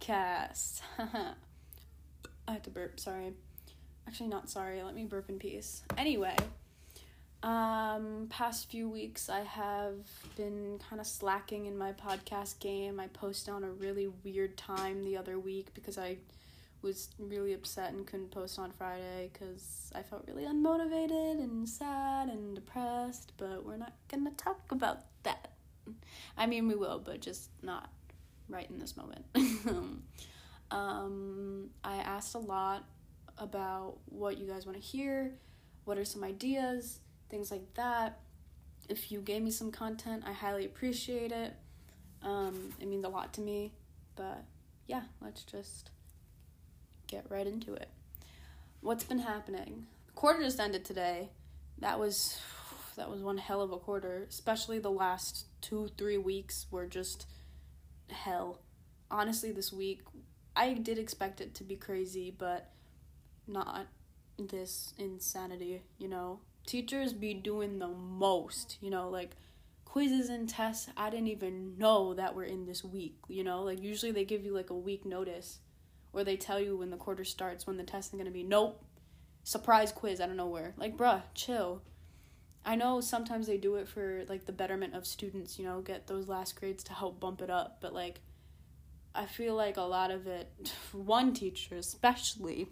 podcast. I had to burp, sorry. Actually, not sorry. Let me burp in peace. Anyway, um, past few weeks I have been kind of slacking in my podcast game. I posted on a really weird time the other week because I was really upset and couldn't post on Friday because I felt really unmotivated and sad and depressed, but we're not gonna talk about that. I mean, we will, but just not right in this moment. um, I asked a lot about what you guys want to hear, what are some ideas, things like that. If you gave me some content, I highly appreciate it. Um, it means a lot to me, but yeah, let's just get right into it. What's been happening? The quarter just ended today. That was that was one hell of a quarter, especially the last 2-3 weeks were just hell. Honestly, this week I did expect it to be crazy, but not this insanity, you know. Teachers be doing the most, you know, like quizzes and tests. I didn't even know that we're in this week, you know. Like usually they give you like a week notice or they tell you when the quarter starts when the test is to be. Nope. Surprise quiz out of nowhere. Like, bruh, chill. I know sometimes they do it for like the betterment of students, you know, get those last grades to help bump it up, but like I feel like a lot of it one teacher especially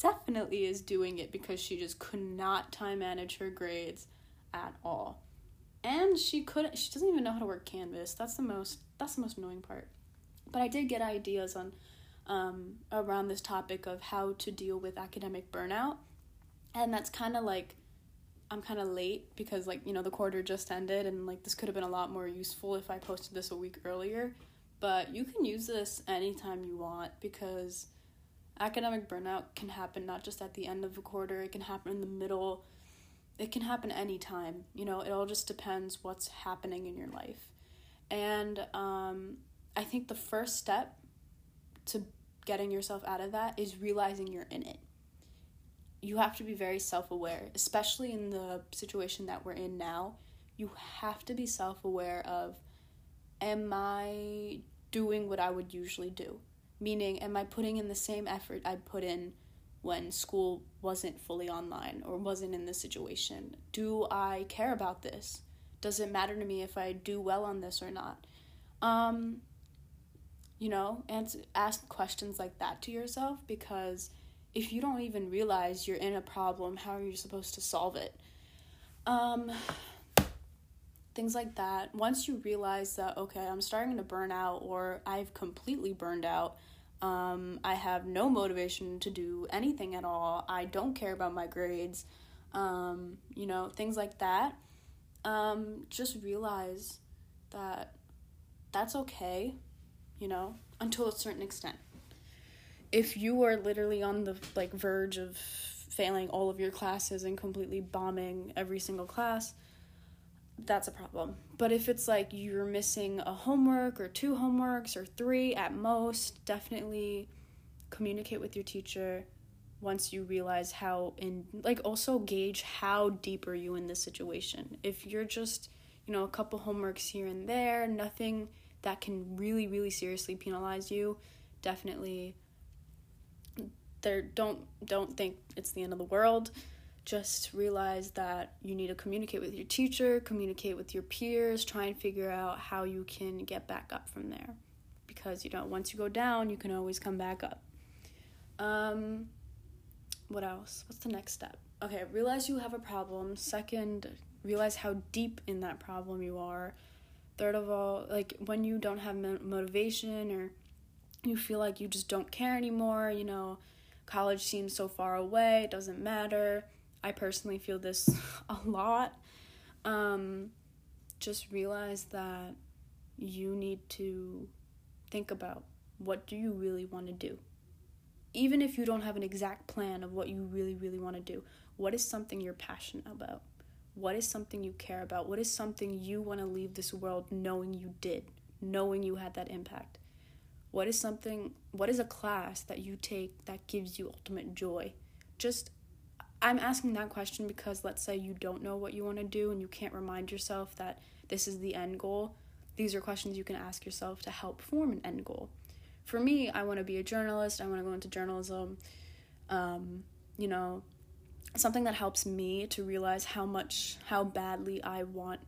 definitely is doing it because she just could not time manage her grades at all. And she couldn't she doesn't even know how to work Canvas. That's the most that's the most annoying part. But I did get ideas on um, around this topic of how to deal with academic burnout. And that's kind of like, I'm kind of late because, like, you know, the quarter just ended and, like, this could have been a lot more useful if I posted this a week earlier. But you can use this anytime you want because academic burnout can happen not just at the end of a quarter, it can happen in the middle, it can happen anytime. You know, it all just depends what's happening in your life. And um, I think the first step to getting yourself out of that is realizing you're in it. You have to be very self aware, especially in the situation that we're in now. You have to be self aware of am I doing what I would usually do? Meaning, am I putting in the same effort I put in when school wasn't fully online or wasn't in this situation? Do I care about this? Does it matter to me if I do well on this or not? Um, you know, ask questions like that to yourself because if you don't even realize you're in a problem, how are you supposed to solve it? Um, things like that. Once you realize that, okay, I'm starting to burn out or I've completely burned out, um, I have no motivation to do anything at all, I don't care about my grades, um, you know, things like that. Um, just realize that that's okay you know, until a certain extent. If you are literally on the like verge of failing all of your classes and completely bombing every single class, that's a problem. But if it's like you're missing a homework or two homeworks or three at most, definitely communicate with your teacher once you realize how in like also gauge how deep are you in this situation. If you're just, you know, a couple homeworks here and there, nothing that can really really seriously penalize you definitely there don't don't think it's the end of the world. Just realize that you need to communicate with your teacher communicate with your peers try and figure out how you can get back up from there. Because you know once you go down you can always come back up. Um what else? What's the next step? Okay realize you have a problem. Second realize how deep in that problem you are. Third of all, like when you don't have motivation or you feel like you just don't care anymore, you know, college seems so far away, it doesn't matter. I personally feel this a lot. Um, just realize that you need to think about what do you really want to do. Even if you don't have an exact plan of what you really, really want to do, what is something you're passionate about? What is something you care about? What is something you want to leave this world knowing you did, knowing you had that impact? What is something, what is a class that you take that gives you ultimate joy? Just, I'm asking that question because let's say you don't know what you want to do and you can't remind yourself that this is the end goal. These are questions you can ask yourself to help form an end goal. for me, I want to be a journalist. I want to go into journalism. Um, you know, something that helps me to realize how much, how badly I want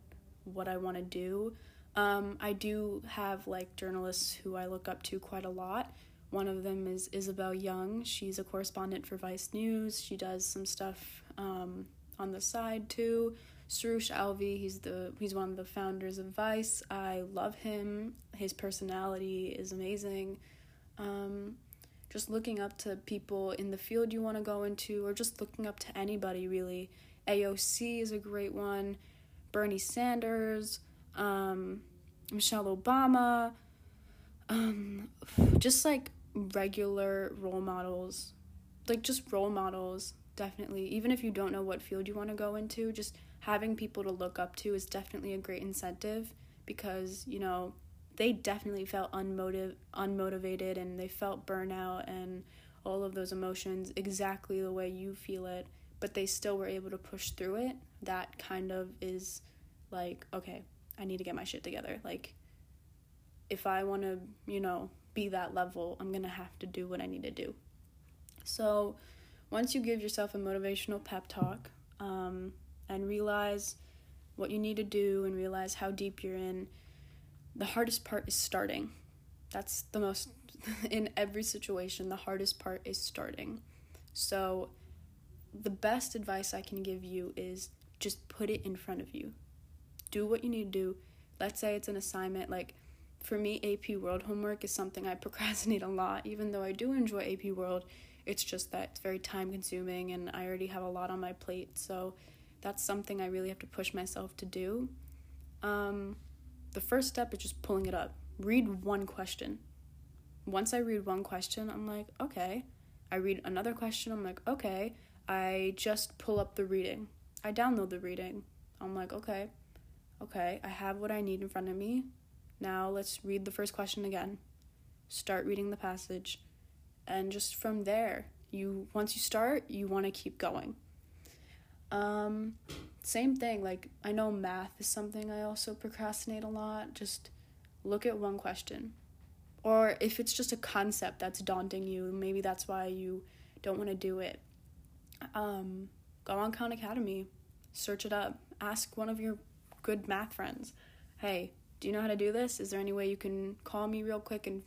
what I want to do. Um, I do have like journalists who I look up to quite a lot. One of them is Isobel Yeung. She's a correspondent for Vice News. She does some stuff um, on the side too. Suroosh Alvi, he's the he's one of the founders of Vice. I love him. His personality is amazing. Um, just looking up to people in the field you want to go into, or just looking up to anybody really. AOC is a great one. Bernie Sanders, um, Michelle Obama, um, just like regular role models, like just role models, definitely. Even if you don't know what field you want to go into, just having people to look up to is definitely a great incentive because, you know, they definitely felt unmotiv- unmotivated and they felt burnout and all of those emotions exactly the way you feel it, but they still were able to push through it. That kind of is like, okay, I need to get my shit together. Like, if I want to, you know, be that level, I'm going to have to do what I need to do. So, once you give yourself a motivational pep talk um, and realize what you need to do and realize how deep you're in, the hardest part is starting. That's the most, in every situation, the hardest part is starting. So, the best advice I can give you is just put it in front of you. Do what you need to do. Let's say it's an assignment. Like, for me, AP World homework is something I procrastinate a lot, even though I do enjoy AP World it's just that it's very time consuming and I already have a lot on my plate. So that's something I really have to push myself to do. Um, the first step is just pulling it up. Read one question. Once I read one question, I'm like, okay. I read another question, I'm like, okay. I just pull up the reading. I download the reading. I'm like, okay, okay, I have what I need in front of me. Now let's read the first question again. Start reading the passage. And just from there you once you start you want to keep going. Um same thing like i know math is something i also procrastinate a lot. Just look at one question. Or if it's just a concept that's daunting you maybe that's why you don't want to do it. Um go on khan academy. Search it up. Ask one of your good math friends hey do you know how to do this is there any way you can call me real quick and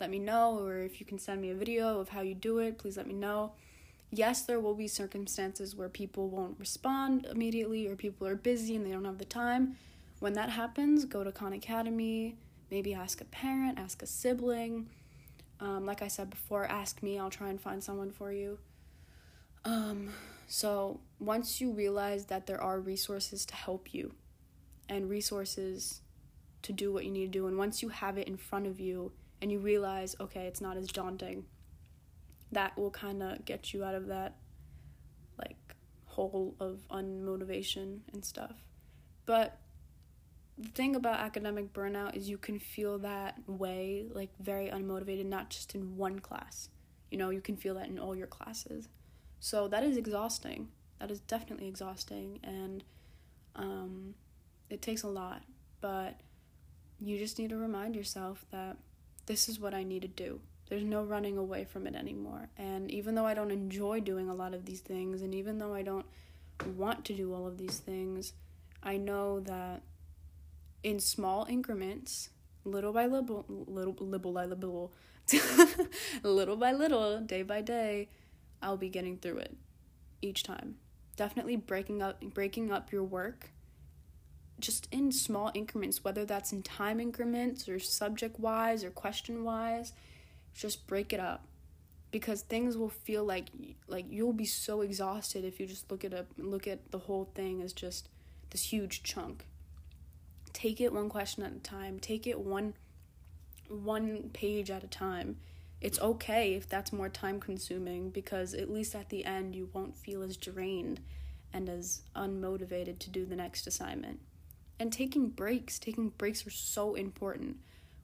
let me know, or if you can send me a video of how you do it, please let me know. Yes, there will be circumstances where people won't respond immediately, or people are busy and they don't have the time. When that happens, go to Khan Academy, maybe ask a parent, ask a sibling. Um, like I said before, ask me, I'll try and find someone for you. Um, so once you realize that there are resources to help you and resources to do what you need to do, and once you have it in front of you, and you realize, okay, it's not as daunting, that will kind of get you out of that like hole of unmotivation and stuff. But the thing about academic burnout is you can feel that way, like very unmotivated, not just in one class. You know, you can feel that in all your classes. So that is exhausting. That is definitely exhausting, and um, it takes a lot. But you just need to remind yourself that this is what I need to do. There's no running away from it anymore. And even though I don't enjoy doing a lot of these things, and even though I don't want to do all of these things, I know that in small increments, little by little, little, little by little, little by little, day by day, I'll be getting through it each time. Definitely breaking up, breaking up your work just in small increments, whether that's in time increments or subject wise or question wise, just break it up because things will feel like like you'll be so exhausted if you just look at a look at the whole thing as just this huge chunk. Take it one question at a time. Take it one one page at a time. It's okay if that's more time consuming because at least at the end you won't feel as drained and as unmotivated to do the next assignment and taking breaks taking breaks are so important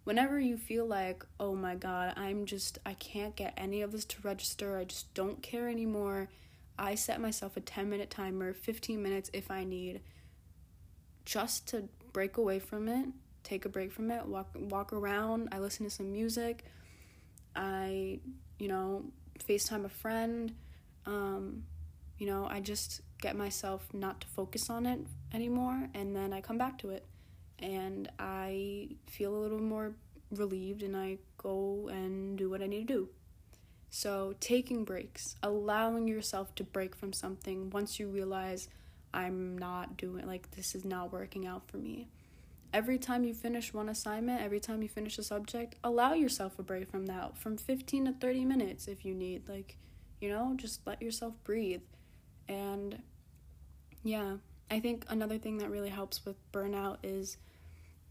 whenever you feel like oh my god i'm just i can't get any of this to register i just don't care anymore i set myself a 10 minute timer 15 minutes if i need just to break away from it take a break from it walk walk around i listen to some music I, you know, FaceTime a friend. Um, you know, I just get myself not to focus on it anymore and then I come back to it. And I feel a little more relieved and I go and do what I need to do. So, taking breaks, allowing yourself to break from something once you realize I'm not doing like this is not working out for me. Every time you finish one assignment, every time you finish a subject, allow yourself a break from that from 15 to 30 minutes if you need. Like, you know, just let yourself breathe. And yeah, I think another thing that really helps with burnout is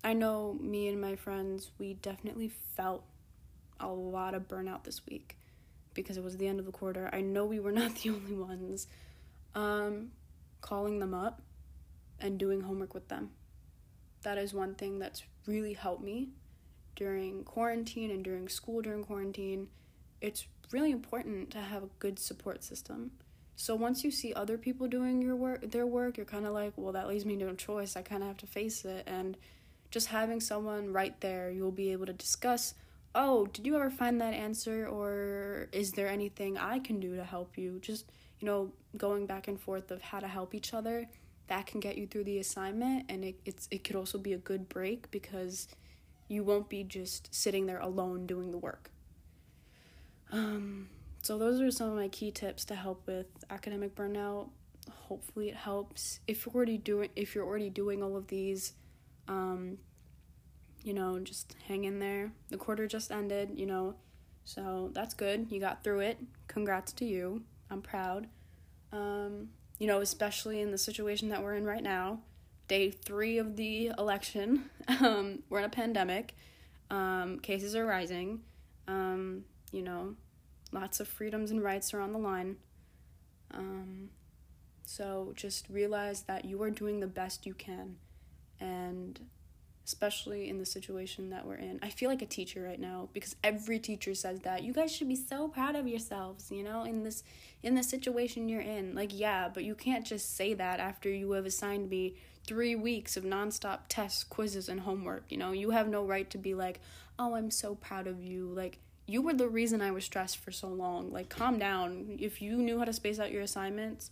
I know me and my friends, we definitely felt a lot of burnout this week because it was the end of the quarter. I know we were not the only ones. Um, calling them up and doing homework with them. That is one thing that's really helped me during quarantine and during school during quarantine. It's really important to have a good support system. So once you see other people doing your work their work, you're kind of like, well that leaves me no choice. I kind of have to face it and just having someone right there, you'll be able to discuss, "Oh, did you ever find that answer or is there anything I can do to help you?" Just, you know, going back and forth of how to help each other, that can get you through the assignment and it it's it could also be a good break because you won't be just sitting there alone doing the work. Um so those are some of my key tips to help with academic burnout. Hopefully it helps. If you're already doing if you're already doing all of these, um, you know, just hang in there. The quarter just ended, you know, so that's good. You got through it. Congrats to you. I'm proud. Um, you know, especially in the situation that we're in right now, day three of the election. Um, we're in a pandemic. Um, cases are rising. Um, you know, lots of freedoms and rights are on the line. Um, so just realize that you are doing the best you can. And especially in the situation that we're in. I feel like a teacher right now because every teacher says that. You guys should be so proud of yourselves, you know, in this in the situation you're in. Like, yeah, but you can't just say that after you have assigned me 3 weeks of nonstop tests, quizzes and homework, you know. You have no right to be like, "Oh, I'm so proud of you." Like, you were the reason I was stressed for so long. Like, calm down. If you knew how to space out your assignments,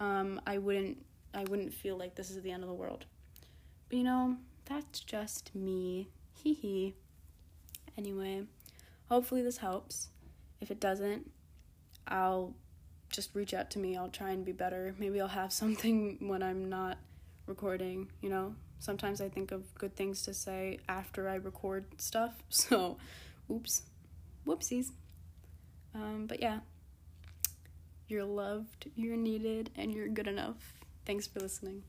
um, I wouldn't I wouldn't feel like this is the end of the world. But you know, that's just me. Hee hee. Anyway, hopefully this helps. If it doesn't, I'll just reach out to me. I'll try and be better. Maybe I'll have something when I'm not recording, you know? Sometimes I think of good things to say after I record stuff. So, oops. Whoopsies. Um, but yeah, you're loved, you're needed, and you're good enough. Thanks for listening.